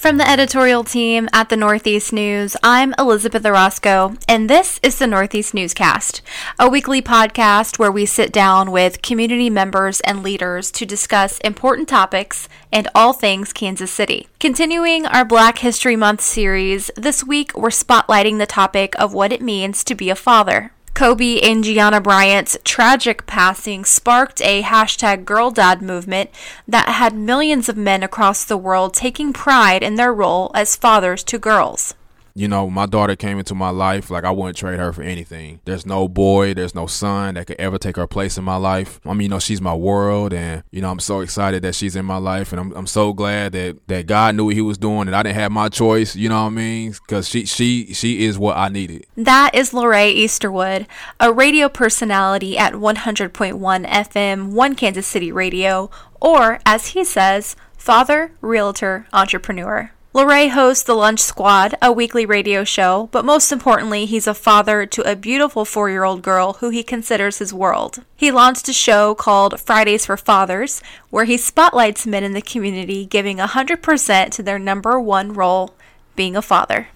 From the editorial team at the Northeast News, I'm Elizabeth Orozco, and this is the Northeast Newscast, a weekly podcast where we sit down with community members and leaders to discuss important topics and all things Kansas City. Continuing our Black History Month series, this week we're spotlighting the topic of what it means to be a father. Kobe and Gianna Bryant's tragic passing sparked a hashtag Girl Dad movement that had millions of men across the world taking pride in their role as fathers to girls you know, my daughter came into my life, like I wouldn't trade her for anything. There's no boy, there's no son that could ever take her place in my life. I mean, you know, she's my world and, you know, I'm so excited that she's in my life and I'm, I'm so glad that, that God knew what he was doing and I didn't have my choice, you know what I mean? Cause she, she, she is what I needed. That is Loray Easterwood, a radio personality at 100.1 FM, One Kansas City Radio, or as he says, father, realtor, entrepreneur. Loray hosts The Lunch Squad, a weekly radio show, but most importantly, he's a father to a beautiful four year old girl who he considers his world. He launched a show called Fridays for Fathers, where he spotlights men in the community giving 100% to their number one role being a father.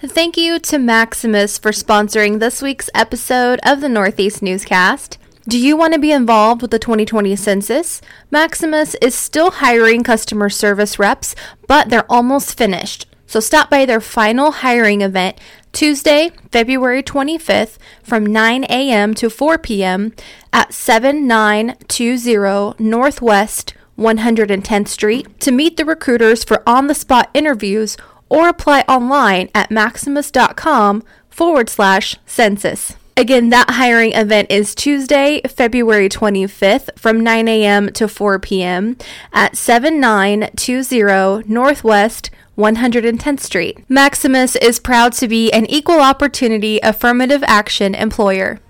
Thank you to Maximus for sponsoring this week's episode of the Northeast Newscast. Do you want to be involved with the 2020 census? Maximus is still hiring customer service reps, but they're almost finished. So stop by their final hiring event Tuesday, February 25th from 9 a.m. to 4 p.m. at 7920 Northwest 110th Street to meet the recruiters for on the spot interviews or apply online at maximus.com forward slash census. Again, that hiring event is Tuesday, February 25th from 9 a.m. to 4 p.m. at 7920 Northwest 110th Street. Maximus is proud to be an equal opportunity affirmative action employer.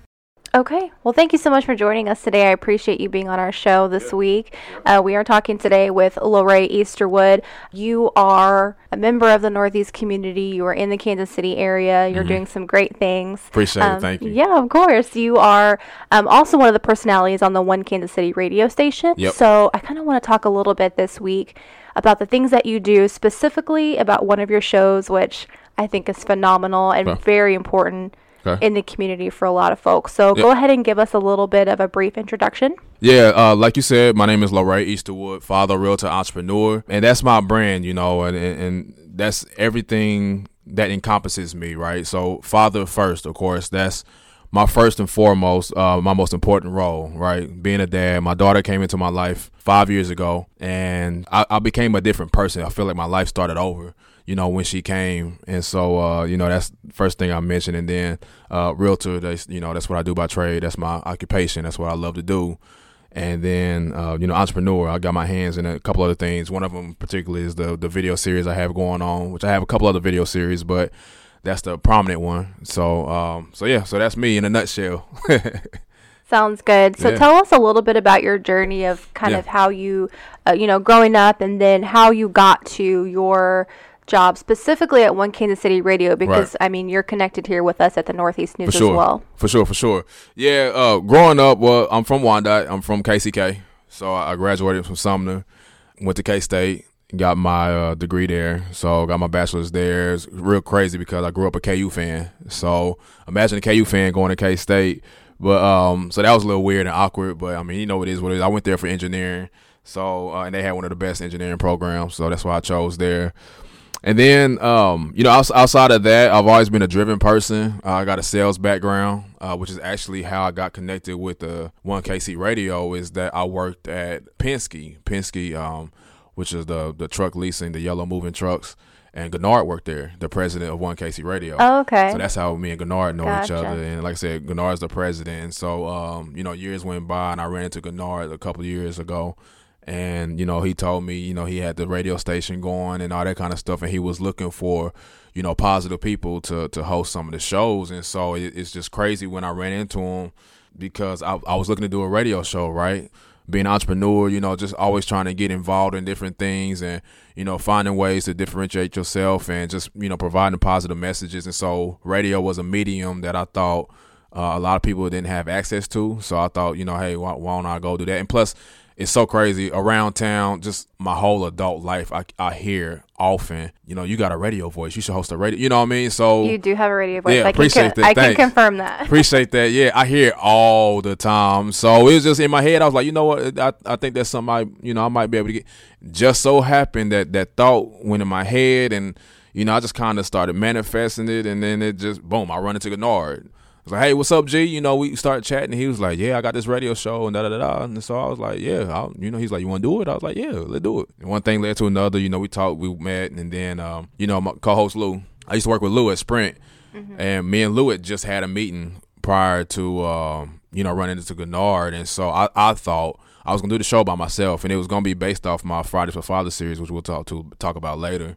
Okay. Well, thank you so much for joining us today. I appreciate you being on our show this week. Uh, we are talking today with Loray Easterwood. You are a member of the Northeast community. You are in the Kansas City area. You're mm-hmm. doing some great things. Appreciate um, it. Thank you. Yeah, of course. You are um, also one of the personalities on the One Kansas City radio station. Yep. So I kind of want to talk a little bit this week about the things that you do, specifically about one of your shows, which I think is phenomenal and very important okay. in the community for a lot of folks. So go ahead and give us a little bit of a brief introduction. Yeah, uh, like you said, my name is Loray Easterwood, father, realtor, entrepreneur, and that's my brand, you know, and, and that's everything that encompasses me, right? So, father first, of course, that's my first and foremost, uh, my most important role, right? Being a dad. My daughter came into my life five years ago, and I, I became a different person. I feel like my life started over you know, when she came. And so, uh, you know, that's the first thing I mentioned. And then, uh, realtor, that's, you know, that's what I do by trade. That's my occupation. That's what I love to do. And then, uh, you know, entrepreneur, I got my hands in a couple other things. One of them particularly is the, the video series I have going on, which I have a couple other video series, but that's the prominent one. So, um, so yeah, so that's me in a nutshell. Sounds good. So yeah. tell us a little bit about your journey of kind yeah. of how you, uh, you know, growing up, and then how you got to your job specifically at One Kansas City Radio because right. I mean you're connected here with us at the Northeast News sure. as well. For sure, for sure. Yeah, uh, growing up, well, I'm from Wyandotte. I'm from KCK, so I graduated from Sumner, went to K State, got my uh, degree there. So got my bachelor's there. It's real crazy because I grew up a KU fan. So imagine a KU fan going to K State. But um, so that was a little weird and awkward. But I mean, you know, it is what it is. I went there for engineering. So uh, and they had one of the best engineering programs. So that's why I chose there. And then, um, you know, outside of that, I've always been a driven person. Uh, I got a sales background, uh, which is actually how I got connected with the One KC Radio. Is that I worked at Penske, Penske, um, which is the the truck leasing, the yellow moving trucks, and Gennard worked there, the president of One KC Radio. Oh, okay. So that's how me and Gennard know gotcha. each other. And like I said, Gennard's the president. And so, um, you know, years went by, and I ran into Gennard a couple years ago and you know he told me you know he had the radio station going and all that kind of stuff and he was looking for you know positive people to to host some of the shows and so it, it's just crazy when i ran into him because I, I was looking to do a radio show right being an entrepreneur you know just always trying to get involved in different things and you know finding ways to differentiate yourself and just you know providing positive messages and so radio was a medium that i thought uh, a lot of people didn't have access to. So I thought, you know, hey, why, why don't I go do that? And plus, it's so crazy around town. Just my whole adult life, I, I hear often, you know, you got a radio voice. You should host a radio. You know what I mean? So You do have a radio voice. Yeah, I appreciate can, that. I can confirm that. appreciate that. Yeah, I hear it all the time. So it was just in my head. I was like, you know what? I, I think that's something I, you know, I might be able to get. Just so happened that that thought went in my head, and you know, I just kind of started manifesting it, and then it just boom, I run into Gennard. Was like, hey, what's up, G? You know, we started chatting. He was like, yeah, I got this radio show and da da da. And so I was like, yeah, I'll, you know, he's like, you want to do it? I was like, yeah, let's do it. And one thing led to another. You know, we talked, we met, and then, um, you know, my co-host Lou. I used to work with Lou at Sprint, and me and Lou had just had a meeting prior to, um, you know, running into Gennard, and so I, I thought. I was gonna do the show by myself, and it was gonna be based off my Fridays for Father series, which we'll talk to talk about later.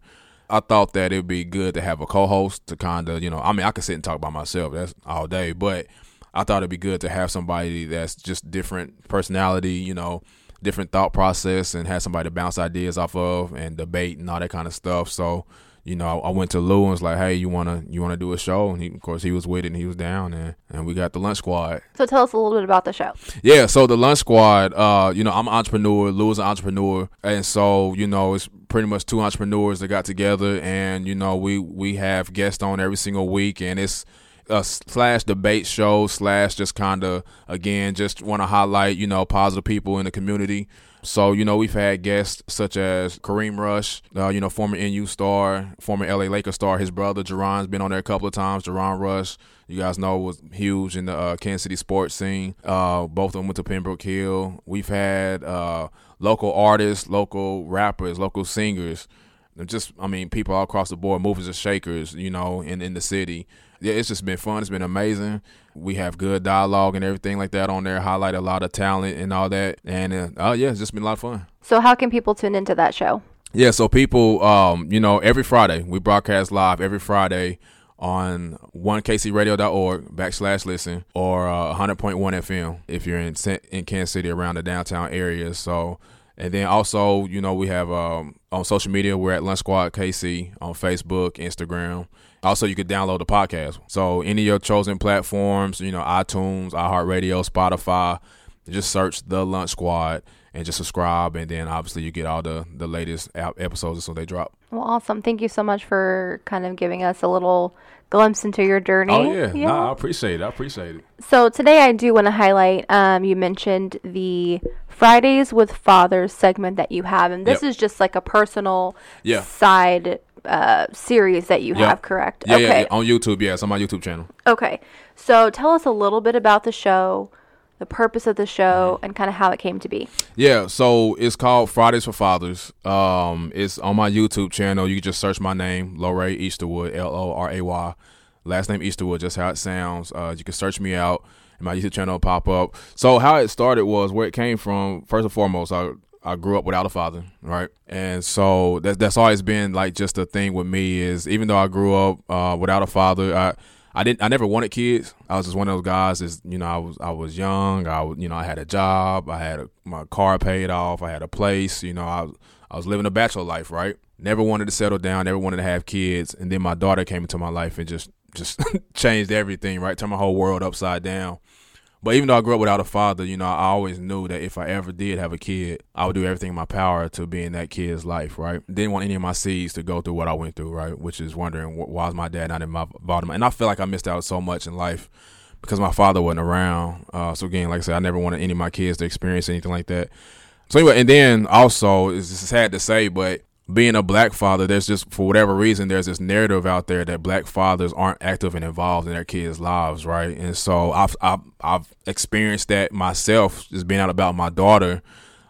I thought that it'd be good to have a co-host to kind of, you know, I mean, I could sit and talk by myself, that's all day, but I thought it'd be good to have somebody that's just different personality, you know, different thought process, and have somebody to bounce ideas off of and debate and all that kind of stuff. So, you know, I went to Lou and was like, "Hey, you wanna you wanna do a show?" And he, of course, he was with it and he was down, and and we got the Lunch Squad. So tell us a little bit about the show. Yeah, so the Lunch Squad, uh, you know, I'm an entrepreneur, Lou's an entrepreneur, and so you know, it's pretty much two entrepreneurs that got together, and you know, we we have guests on every single week, and it's a slash debate show slash just kind of again just want to highlight you know positive people in the community. So you know we've had guests such as Kareem Rush, uh, you know former MU star, former LA Lakers star. His brother JaRon's been on there a couple of times. JaRon Rush, you guys know, was huge in the uh, Kansas City sports scene. Uh, both of them went to Pembroke Hill. We've had uh, local artists, local rappers, local singers. Just, I mean, people all across the board, movers and shakers, you know, in, in the city. Yeah, it's just been fun. It's been amazing. We have good dialogue and everything like that on there, highlight a lot of talent and all that. And, uh, oh, yeah, it's just been a lot of fun. So how can people tune into that show? Yeah, so people, um, you know, every Friday we broadcast live every Friday on 1kcradio.org backslash listen or uh, 100.1 FM if you're in in Kansas City around the downtown area. So, and then also, you know, we have um, on social media we're at Lunch Squad KC on Facebook, Instagram. Also, you could download the podcast. So, any of your chosen platforms, you know, iTunes, iHeartRadio, Spotify, just search the Lunch Squad and just subscribe, and then obviously you get all the the latest episodes as soon they drop. Well, awesome. Thank you so much for kind of giving us a little glimpse into your journey. Oh yeah, nah, I appreciate it. I appreciate it. So today I do want to highlight. Um, you mentioned the Fridays with Fathers segment that you have, and this Yep. is just like a personal Yeah. side uh, series that you Yeah. have. Correct? Yeah, okay. yeah, yeah, on YouTube. Yeah, it's on my YouTube channel. Okay. So tell us a little bit about the show, the purpose of the show, Mm-hmm. and kind of how it came to be. Yeah, so it's called Fridays for Fathers. Um, it's on my YouTube channel. You can just search my name, Loray Easterwood, L O R A Y. Last name Easterwood, just how it sounds. Uh, you can search me out, and my YouTube channel will pop up. So how it started was where it came from. First and foremost, I I grew up without a father, right? And so that's that's always been like just a thing with me is even though I grew up uh, without a father, I I didn't I never wanted kids. I was just one of those guys. Is you know I was I was young. I you know I had a job. I had a, my car paid off. I had a place. You know I was, I was living a bachelor life, right? Never wanted to settle down. Never wanted to have kids. And then my daughter came into my life and just just changed everything, right? Turned my whole world upside down. But even though I grew up without a father, you know, I always knew that if I ever did have a kid, I would do everything in my power to be in that kid's life, right? Didn't want any of my seeds to go through what I went through, right? Which is wondering why is my dad not in my bottom? And I feel like I missed out so much in life because my father wasn't around. Uh, so again, like I said, I never wanted any of my kids to experience anything like that. So anyway, and then also, it's sad to say, but being a black father, there's just for whatever reason, there's this narrative out there that black fathers aren't active and involved in their kids' lives, right? And so I've I've, I've experienced that myself, just being out about my daughter,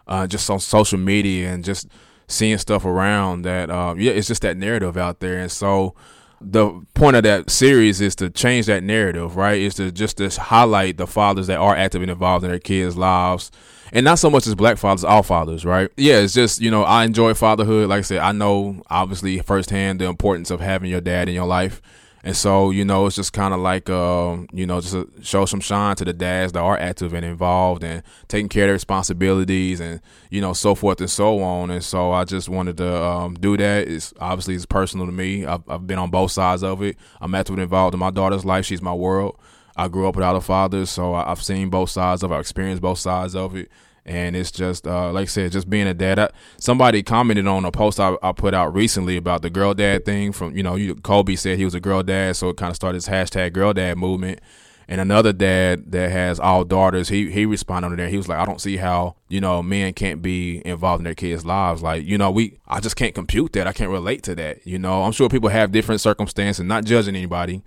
uh, just on social media and just seeing stuff around that. Uh, yeah, it's just that narrative out there, and so the point of that series is to change that narrative, right? Is to just to highlight the fathers that are active and involved in their kids' lives. And not so much as black fathers, all fathers, right? Yeah, it's just, you know, I enjoy fatherhood. Like I said, I know obviously firsthand the importance of having your dad in your life. And so, you know, it's just kind of like, um, you know, just show some shine to the dads that are active and involved and taking care of their responsibilities and, you know, so forth and so on. And so I just wanted to um, do that. It's obviously it's personal to me. I've, I've been on both sides of it. I'm actively involved in my daughter's life. She's my world. I grew up without a father, so I, have seen both sides of it. I've experienced both sides of it. And it's just, uh, like I said, just being a dad. I, somebody commented on a post I, I, put out recently about the girl dad thing. From you know, you, Kobe said he was a girl dad, so it kind of started this hashtag girl dad movement. And another dad that has all daughters, he he responded on there. He was like, I don't see how you know men can't be involved in their kids' lives. Like you know, we I just can't compute that. I can't relate to that. You know, I'm sure people have different circumstances. Not judging anybody.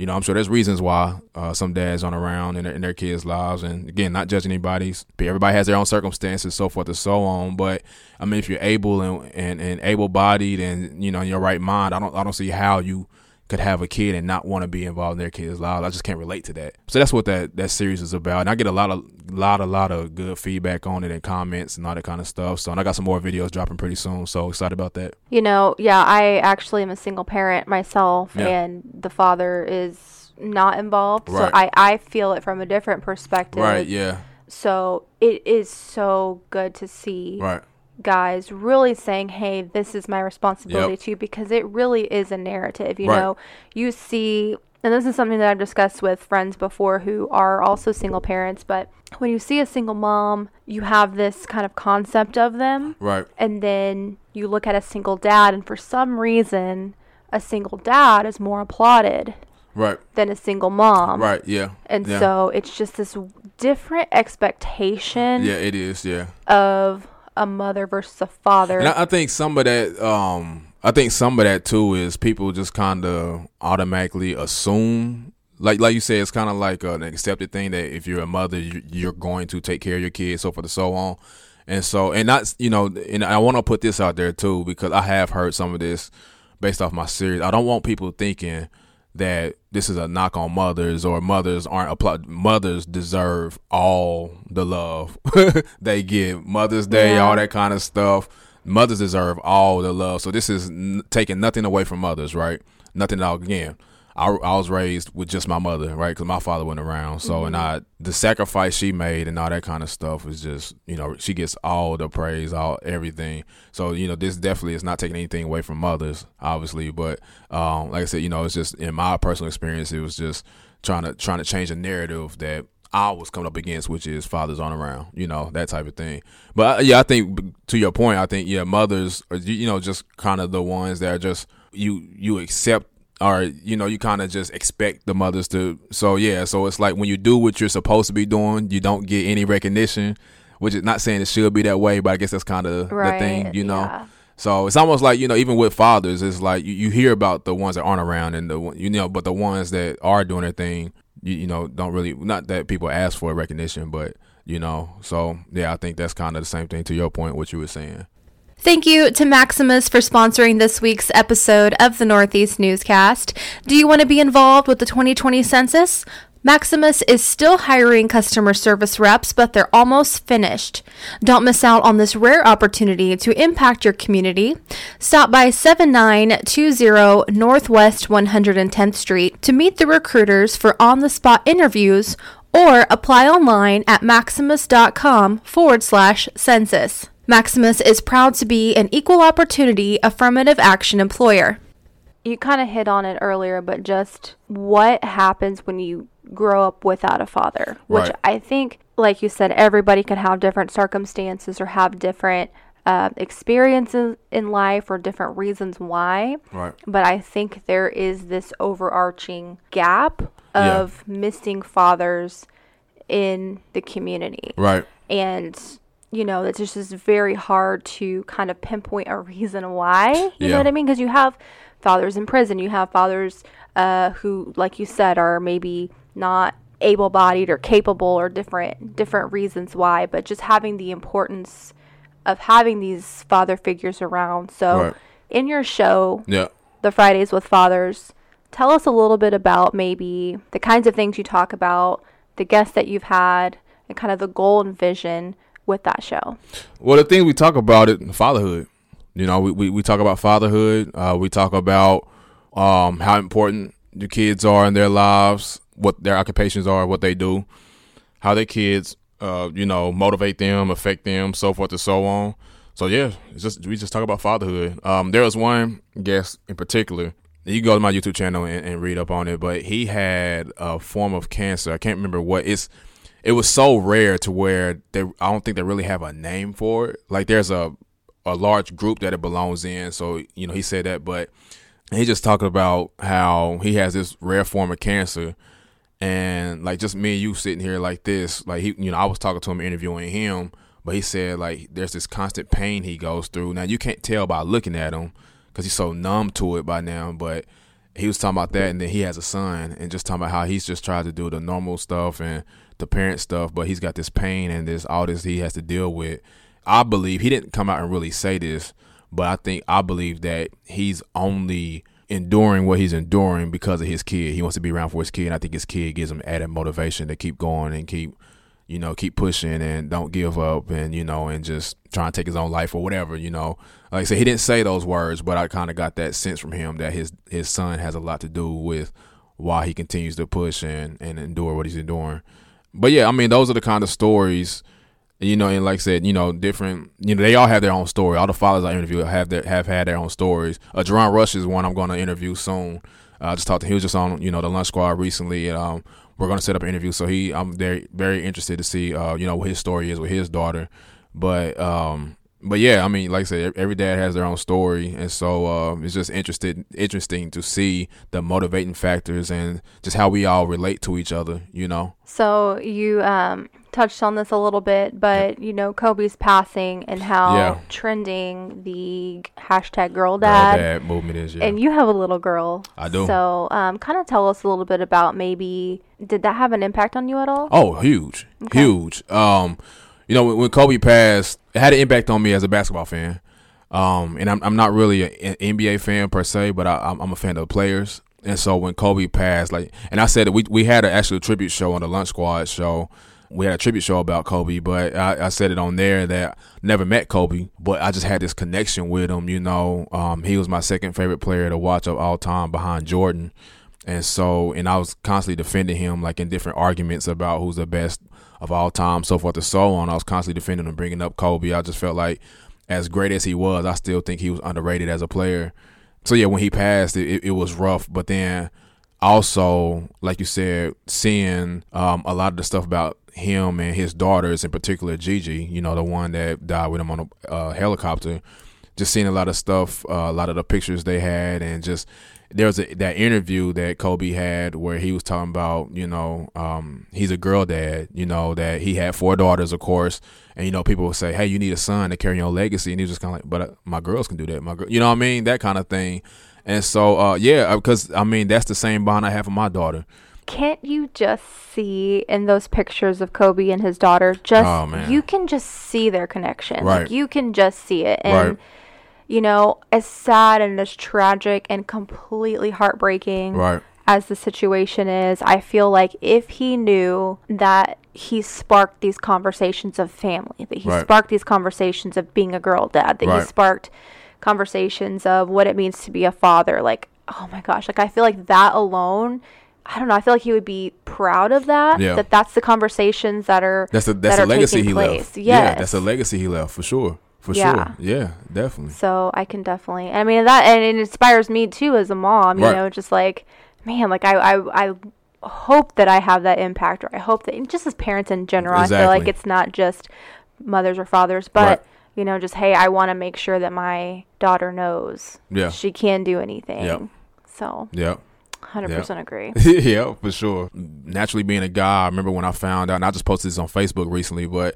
You know, I'm sure there's reasons why uh, some dads aren't around in their, in their kids' lives, and again, not judging anybody. Everybody has their own circumstances, so forth and so on. But I mean, if you're able and and, and able-bodied, and you know, in your right mind, I don't I don't see how you could have a kid and not want to be involved in their kids' lives. I just can't relate to that. So that's what that that series is about. And I get a lot of lot a lot of good feedback on it and comments and all that kind of stuff. So and I got some more videos dropping pretty soon. So excited about that. You know, yeah, I actually am a single parent myself yeah. and the father is not involved. Right. So I I feel it from a different perspective. Right, yeah. So it is so good to see right guys really saying, hey, this is my responsibility yep. too, because it really is a narrative. You right. know, you see, and this is something that I've discussed with friends before who are also single parents, but when you see a single mom, you have this kind of concept of them. Right. And then you look at a single dad, and for some reason, a single dad is more applauded right than a single mom right yeah and yeah. so it's just this different expectation yeah it is yeah of a mother versus a father. And I, I think some of that, um, I think some of that too is people just kind of automatically assume, like like you said, it's kind of like an accepted thing that if you're a mother, you're going to take care of your kids, so forth and so on. And so, and not, you know, and I want to put this out there too because I have heard some of this based off my series. I don't want people thinking that this is a knock on mothers or mothers aren't applaud. Mothers deserve all the love they give. Mother's Day, yeah. all that kind of stuff. Mothers deserve all the love. So this is n- taking nothing away from mothers, right? Nothing at all. Again, I, I was raised with just my mother, right? Because my father went around. So, mm-hmm. and I, the sacrifice she made and all that kind of stuff is just, you know, she gets all the praise, all everything. So, you know, this definitely is not taking anything away from mothers, obviously. But, um, like I said, you know, it's just in my personal experience, it was just trying to trying to change the narrative that I was coming up against, which is fathers on around, you know, that type of thing. But uh, yeah, I think to your point, I think yeah, mothers are you know just kind of the ones that are just you you accept or you know you kind of just expect the mothers to so yeah so it's like when you do what you're supposed to be doing you don't get any recognition which is not saying it should be that way but i guess that's kind of right, the thing you know yeah. so it's almost like you know even with fathers it's like you, you hear about the ones that aren't around and the you know but the ones that are doing their thing you, you know don't really not that people ask for recognition but you know so yeah i think that's kind of the same thing to your point what you were saying Thank you to Maximus for sponsoring this week's episode of the Northeast Newscast. Do you want to be involved with the 2020 census? Maximus is still hiring customer service reps, but they're almost finished. Don't miss out on this rare opportunity to impact your community. Stop by 7920 Northwest 110th Street to meet the recruiters for on the spot interviews or apply online at maximus.com forward slash census. Maximus is proud to be an equal opportunity affirmative action employer. You kind of hit on it earlier, but just what happens when you grow up without a father, which right. I think, like you said, everybody can have different circumstances or have different uh, experiences in life or different reasons why. Right. But I think there is this overarching gap of yeah. missing fathers in the community. Right. And you know, it's just is very hard to kind of pinpoint a reason why. You yeah. know what I mean? Because you have fathers in prison, you have fathers uh, who, like you said, are maybe not able-bodied or capable or different different reasons why. But just having the importance of having these father figures around. So, right. in your show, yeah, the Fridays with Fathers, tell us a little bit about maybe the kinds of things you talk about, the guests that you've had, and kind of the goal and vision with that show? Well, the thing we talk about it fatherhood. You know, we, we, we talk about fatherhood. Uh, we talk about um, how important the kids are in their lives, what their occupations are, what they do, how their kids, uh, you know, motivate them, affect them, so forth and so on. So yeah, just we just talk about fatherhood. Um, there was one guest in particular you go to my YouTube channel and, and read up on it. But he had a form of cancer. I can't remember what it's. It was so rare to where they. I don't think they really have a name for it. Like there's a a large group that it belongs in. So you know he said that, but he just talking about how he has this rare form of cancer and like just me and you sitting here like this like he you know i was talking to him interviewing him but he said like there's this constant pain he goes through now you can't tell by looking at him because he's so numb to it by now but he was talking about that and then he has a son and just talking about how he's just tried to do the normal stuff and the parent stuff but he's got this pain and this all this he has to deal with i believe he didn't come out and really say this but i think i believe that he's only enduring what he's enduring because of his kid. He wants to be around for his kid. And I think his kid gives him added motivation to keep going and keep, you know, keep pushing and don't give up and, you know, and just try and take his own life or whatever, you know. Like I said, he didn't say those words, but I kind of got that sense from him that his his son has a lot to do with why he continues to push and, and endure what he's enduring. But yeah, I mean, those are the kind of stories – you know, and like I said, you know, different. You know, they all have their own story. All the fathers I interview have their, have had their own stories. Uh, JaRon Rush is one I'm going to interview soon. Uh, I just talked to him. He was just on you know the Lunch Squad recently, and um, we're going to set up an interview. So he, I'm very very interested to see uh, you know what his story is with his daughter. But um, but yeah, I mean, like I said, every dad has their own story, and so uh, it's just interested interesting to see the motivating factors and just how we all relate to each other. You know. So you um, touched on this a little bit, but you know Kobe's passing and how yeah. trending the hashtag girl dad, girl dad movement is. Yeah. And you have a little girl. I do. So um, kind of tell us a little bit about maybe did that have an impact on you at all? Oh, huge, okay. huge. Um, you know when, Kobe passed it had an impact on me as a basketball fan. Um, and I'm I'm not really an NBA fan per se, but I, am a fan of the players. And so when Kobe passed, like, and I said we we had an actual tribute show on the Lunch Squad show. We had a tribute show about Kobe, but I, I said it on there that I never met Kobe, but I just had this connection with him. You know, um, he was my second favorite player to watch of all time behind Jordan. And so, and I was constantly defending him, like in different arguments about who's the best of all time, so forth and so on. I was constantly defending him, bringing up Kobe. I just felt like, as great as he was, I still think he was underrated as a player. So yeah, when he passed, it, it was rough. But then also, like you said, seeing um, a lot of the stuff about him and his daughters, in particular Gigi, you know, the one that died with him on a uh, helicopter. Just seeing a lot of stuff, uh, a lot of the pictures they had, and just there was a, that interview that Kobe had where he was talking about, you know, um, he's a girl dad, you know, that he had four daughters, of course, and you know, people would say, "Hey, you need a son to carry your legacy," and he was just kind of like, "But uh, my girls can do that, my girl," you know what I mean, that kind of thing. And so, uh, yeah, because uh, I mean, that's the same bond I have with my daughter. Can't you just see in those pictures of Kobe and his daughter? Just oh, you can just see their connection. Right. Like you can just see it, and. Right you know, as sad and as tragic and completely heartbreaking right. as the situation is, I feel like if he knew that he sparked these conversations of family, that he right. sparked these conversations of being a girl dad, that right. he sparked conversations of what it means to be a father, like, oh my gosh, like I feel like that alone I don't know. I feel like he would be proud of that. Yeah. That that's the conversations that are that's a that's that a legacy he place. left. Yes. Yeah, that's a legacy he left for sure. For yeah. sure. Yeah, definitely. So I can definitely. I mean that, and it inspires me too as a mom. You right. know, just like man, like I, I, I hope that I have that impact, or I hope that just as parents in general, exactly. I feel like it's not just mothers or fathers, but. Right. You know, just hey, I want to make sure that my daughter knows yeah. she can do anything. Yep. So yeah, Hundred percent agree. yeah, for sure. Naturally, being a guy, I remember when I found out, and I just posted this on Facebook recently, but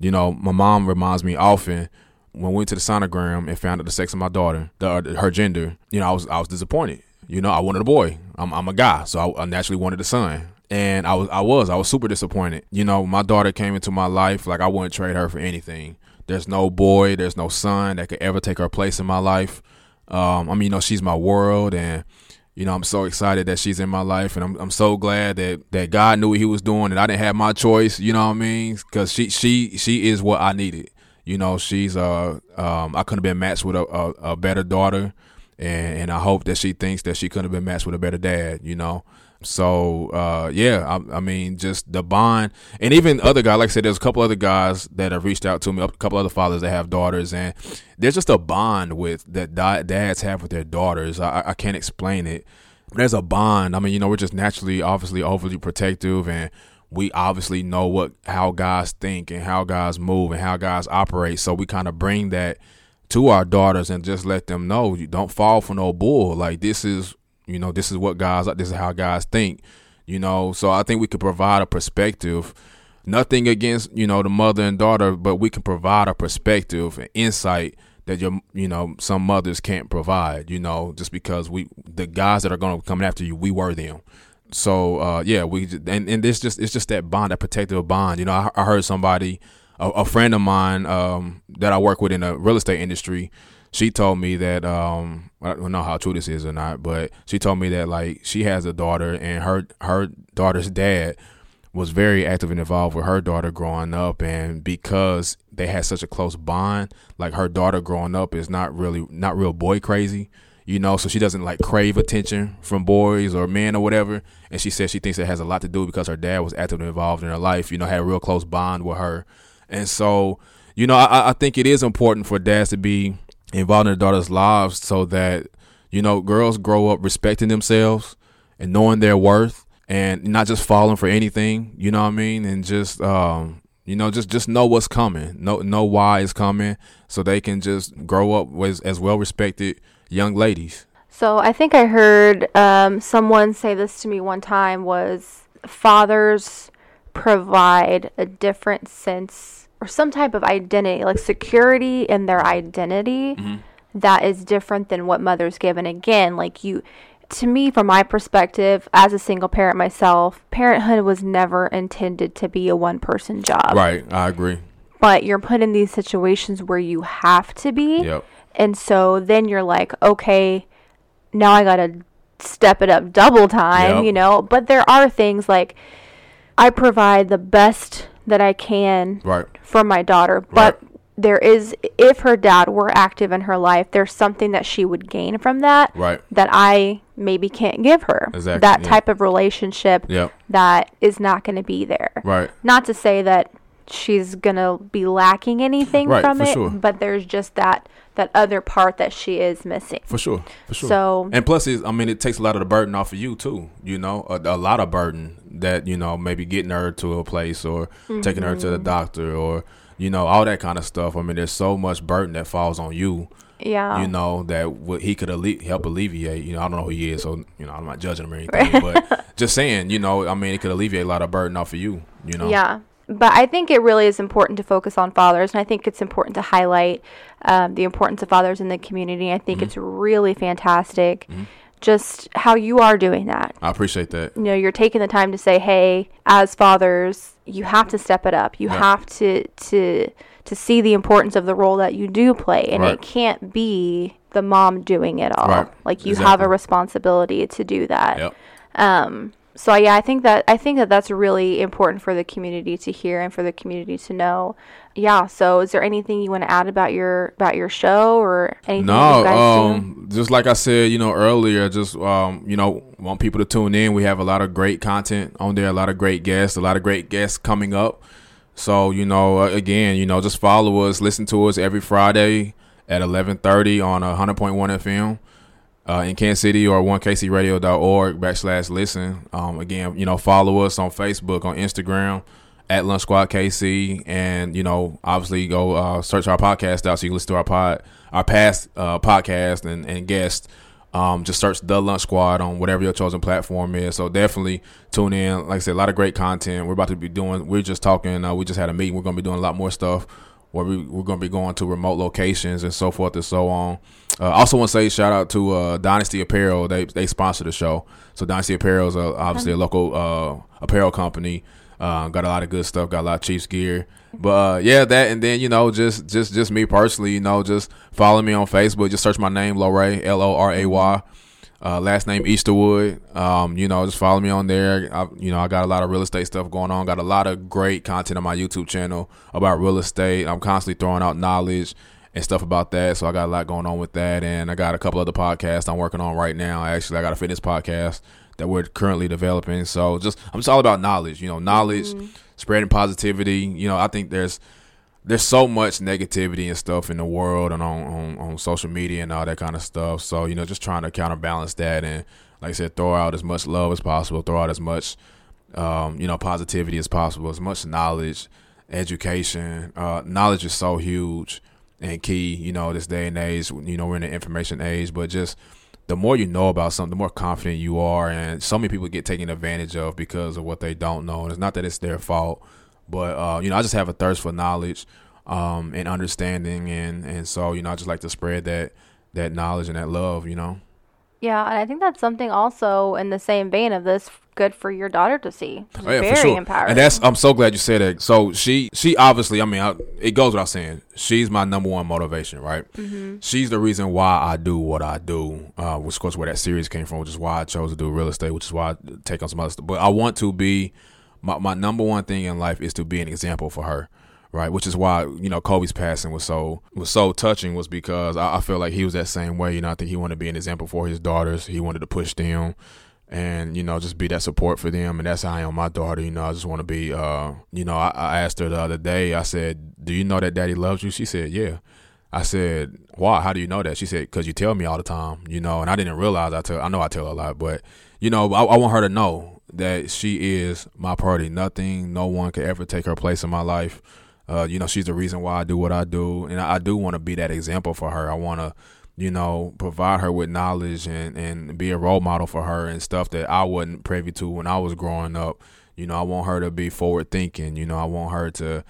you know, my mom reminds me often when we went to the sonogram and found out the sex of my daughter, the, uh, her gender. You know, I was I was disappointed. You know, I wanted a boy. I'm I'm a guy, so I, I naturally wanted a son. And I was I was I was super disappointed. You know, my daughter came into my life like I wouldn't trade her for anything. There's no boy, there's no son that could ever take her place in my life. Um, I mean, you know, she's my world, and you know, I'm so excited that she's in my life, and I'm I'm so glad that that God knew what He was doing, and I didn't have my choice. You know what I mean? Because she she she is what I needed. You know, she's uh um I couldn't have been matched with a, a, a better daughter, and and I hope that she thinks that she couldn't have been matched with a better dad. You know, So uh, yeah, I, I, mean, just the bond, and even other guys. Like I said, there's a couple other guys that have reached out to me. A couple other fathers that have daughters, and there's just a bond with that dads have with their daughters. I, I can't explain it. There's a bond. I mean, you know, we're just naturally, obviously, overly protective, and we obviously know what how guys think and how guys move and how guys operate. So we kind of bring that to our daughters and just let them know you don't fall for no bull. Like this is you know, this is what guys, this is how guys think. You know, so I think we could provide a perspective. Nothing against you know the mother and daughter, but we can provide a perspective and insight that your you know some mothers can't provide. You know, just because we the guys that are going to come after you, we were them. So uh, yeah, we and and this just it's just that bond, that protective bond. You know, I, I heard somebody, a, a, friend of mine um, that I work with in the real estate industry she told me that um I don't know how true this is or not, but she told me that like she has a daughter and her her daughter's dad was very active and involved with her daughter growing up and because they had such a close bond, like her daughter growing up is not really not real boy crazy. You know, so she doesn't like crave attention from boys or men or whatever. And she says she thinks it has a lot to do because her dad was actively involved in her life, you know, had a real close bond with her. And so, you know, I, I think it is important for dads to be involved in their daughters' lives so that you know girls grow up respecting themselves and knowing their worth and not just falling for anything. You know what I mean? And just um, you know, just just know what's coming, know know why it's coming, so they can just grow up as as well respected young ladies. So I think I heard um, someone say this to me one time was fathers provide a different sense or some type of identity, like security in their identity mm-hmm. that is different than what mothers give. And again, like you, to me, from my perspective, as a single parent myself, parenthood was never intended to be a one person job. Right, I agree. But you're put in these situations where you have to be. Yep. And so then you're like, okay, now I got to step it up double time, yep. you know? But there are things like I provide the best that I can right. for my daughter. But right. there is, if her dad were active in her life, there's something that she would gain from that right. that I maybe can't give her. Exactly. That yeah. type of relationship that is not going to be there. Right. Not to say that she's gonna be lacking anything right, from it, sure. but there's just that that other part that she is missing. For sure, for sure. So, and plus, is I mean, it takes a lot of the burden off of you too. You know, a, a lot of burden that you know maybe getting her to a place or mm-hmm. taking her to the mm-hmm. doctor or you know all that kind of stuff. I mean, there's so much burden that falls on you. Yeah. You know that what he could alle- help alleviate. You know, I don't know who he is, so you know I'm not judging him or anything, but just saying. You know, I mean, it could alleviate a lot of burden off of you. You know. Yeah but I think it really is important to focus on fathers, and I think it's important to highlight um, the importance of fathers in the community. I think mm-hmm. it's really fantastic. Mm-hmm just how you are doing that. I appreciate that. You know, you're taking the time to say, "Hey, as fathers, you have to step it up. You yeah. have to to to see the importance of the role that you do play, and right. it can't be the mom doing it all. Right. Like you exactly. have a responsibility to do that." Yep. Um, so yeah, I think that I think that that's really important for the community to hear and for the community to know. Yeah. So, is there anything you want to add about your about your show or anything? No. um, do? just like I said, you know earlier, just um, you know, want people to tune in. We have a lot of great content on there, a lot of great guests, a lot of great guests coming up. So you know, again, you know, just follow us, listen to us every Friday at eleven thirty on a hundred point one FM uh, in Kansas City or 1kcradio.org backslash listen. Um, again, you know, follow us on Facebook, on Instagram at Lunch Squad KC, and you know, obviously go uh, search our podcast out so you can listen to our pod, our past uh, podcast and, and guests. Um, just search the Lunch Squad on whatever your chosen platform is. So definitely tune in. Like I said, a lot of great content. We're about to be doing. We're just talking. Uh, we just had a meeting. We're going to be doing a lot more stuff where we, we're going to be going to remote locations and so forth and so on. Uh, also want to say shout out to uh, Dynasty Apparel. They they sponsor the show. So Dynasty Apparel is a, obviously a local uh, apparel company. Uh, got a lot of good stuff. Got a lot of Chiefs gear. But uh, yeah, that and then you know just just just me personally, you know, just follow me on Facebook. Just search my name, Loray, L O R A Y. Uh, last name Easterwood. Um, you know, just follow me on there. I, you know, I got a lot of real estate stuff going on. Got a lot of great content on my YouTube channel about real estate. I'm constantly throwing out knowledge and stuff about that. So I got a lot going on with that, and I got a couple other podcasts I'm working on right now. Actually, I got a fitness podcast that we're currently developing. So just I'm just all about knowledge. You know, knowledge, mm-hmm. spreading positivity. You know, I think there's there's so much negativity and stuff in the world and on, on, on social media and all that kind of stuff. So you know, just trying to counterbalance that and like I said, throw out as much love as possible, throw out as much um, you know positivity as possible, as much knowledge, education. Uh, knowledge is so huge and key. You know, this day and age. You know, we're in the information age, but just the more you know about something, the more confident you are. And so many people get taken advantage of because of what they don't know. And it's not that it's their fault, but uh, you know, I just have a thirst for knowledge um, and understanding, and and so you know, I just like to spread that that knowledge and that love. You know. Yeah, and I think that's something also in the same vein of this good for your daughter to see. oh, yeah, very for sure. empowering. And that's I'm so glad you said that. So she she obviously, I mean, I, it goes without saying, she's my number one motivation, right? Mm-hmm. She's the reason why I do what I do, uh, which of course where that series came from, which is why I chose to do real estate, which is why I take on some other stuff. But I want to be my my number one thing in life is to be an example for her right? Which is why you know Kobe's passing was so was so touching was because I, I feel like he was that same way. You know, I think he wanted to be an example for his daughters. He wanted to push them, and you know just be that support for them. And that's how I am my daughter. You know, I just want to be. Uh, you know, I, I asked her the other day. I said, "Do you know that Daddy loves you?" She said, "Yeah." I said, "Why? How do you know that?" She said, "Because you tell me all the time." You know, and I didn't realize I tell. I know I tell a lot, but you know, I, I want her to know that she is my party. Nothing, no one could ever take her place in my life. Uh, you know, she's the reason why I do what I do, and I, I do want to be that example for her. I want to, you know, provide her with knowledge and and be a role model for her and stuff that I wasn't privy to when I was growing up. You know, I want her to be forward thinking. You know, I want her to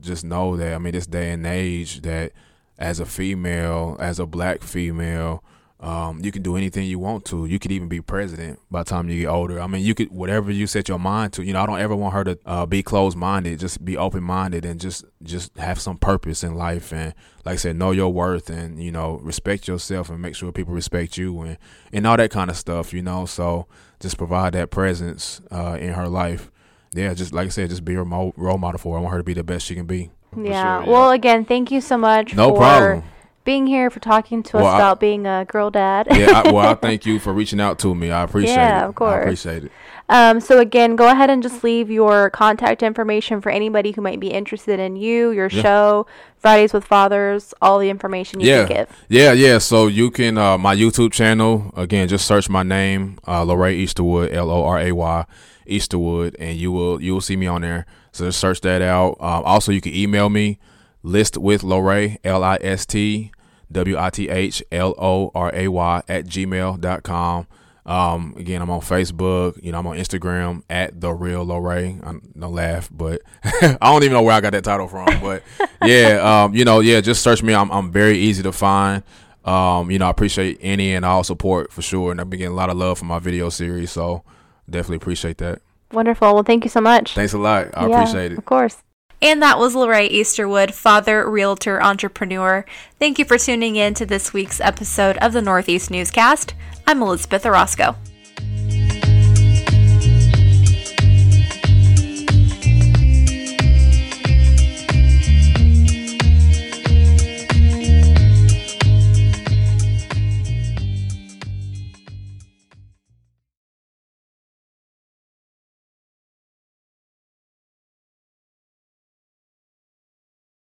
just know that. I mean, this day and age, that as a female, as a black female, um, you can do anything you want to. You could even be president by the time you get older. I mean, you could whatever you set your mind to. You know, I don't ever want her to uh, be closed minded. Just be open minded and just just have some purpose in life. And like I said, know your worth and you know respect yourself and make sure people respect you and and all that kind of stuff. You know, so just provide that presence uh, in her life. Yeah, just like I said, just be a role model for her. I want her to be the best she can be. Yeah. Sure, yeah. Well, again, thank you so much. No for- problem being here, for talking to well, us about being a girl dad. yeah, I, well, I thank you for reaching out to me. I appreciate yeah, it. Yeah, of course. I appreciate it. Um, so again, go ahead and just leave your contact information for anybody who might be interested in you, your yeah. show, Fridays with Fathers, all the information you yeah. can give. Yeah, yeah. So you can uh, my YouTube channel again. Just search my name, uh, Loray Easterwood, L O R A Y Easterwood, and you will you will see me on there. So just search that out. Um, also, you can email me list with Loray, L I S T W I T H L O R A Y at gmail.com. Um, again, I'm on Facebook, you know, I'm on Instagram at the real Loray. I no laugh, but I don't even know where I got that title from. But yeah, um, you know, yeah, just search me. I'm, I'm very easy to find. Um, you know, I appreciate any and all support for sure. And I've been getting a lot of love from my video series. So definitely appreciate that. Wonderful. Well, thank you so much. Thanks a lot. I yeah, appreciate it. Of course. And that was Loray Easterwood, father, realtor, entrepreneur. Thank you for tuning in to this week's episode of the Northeast Newscast. I'm Elizabeth Orozco.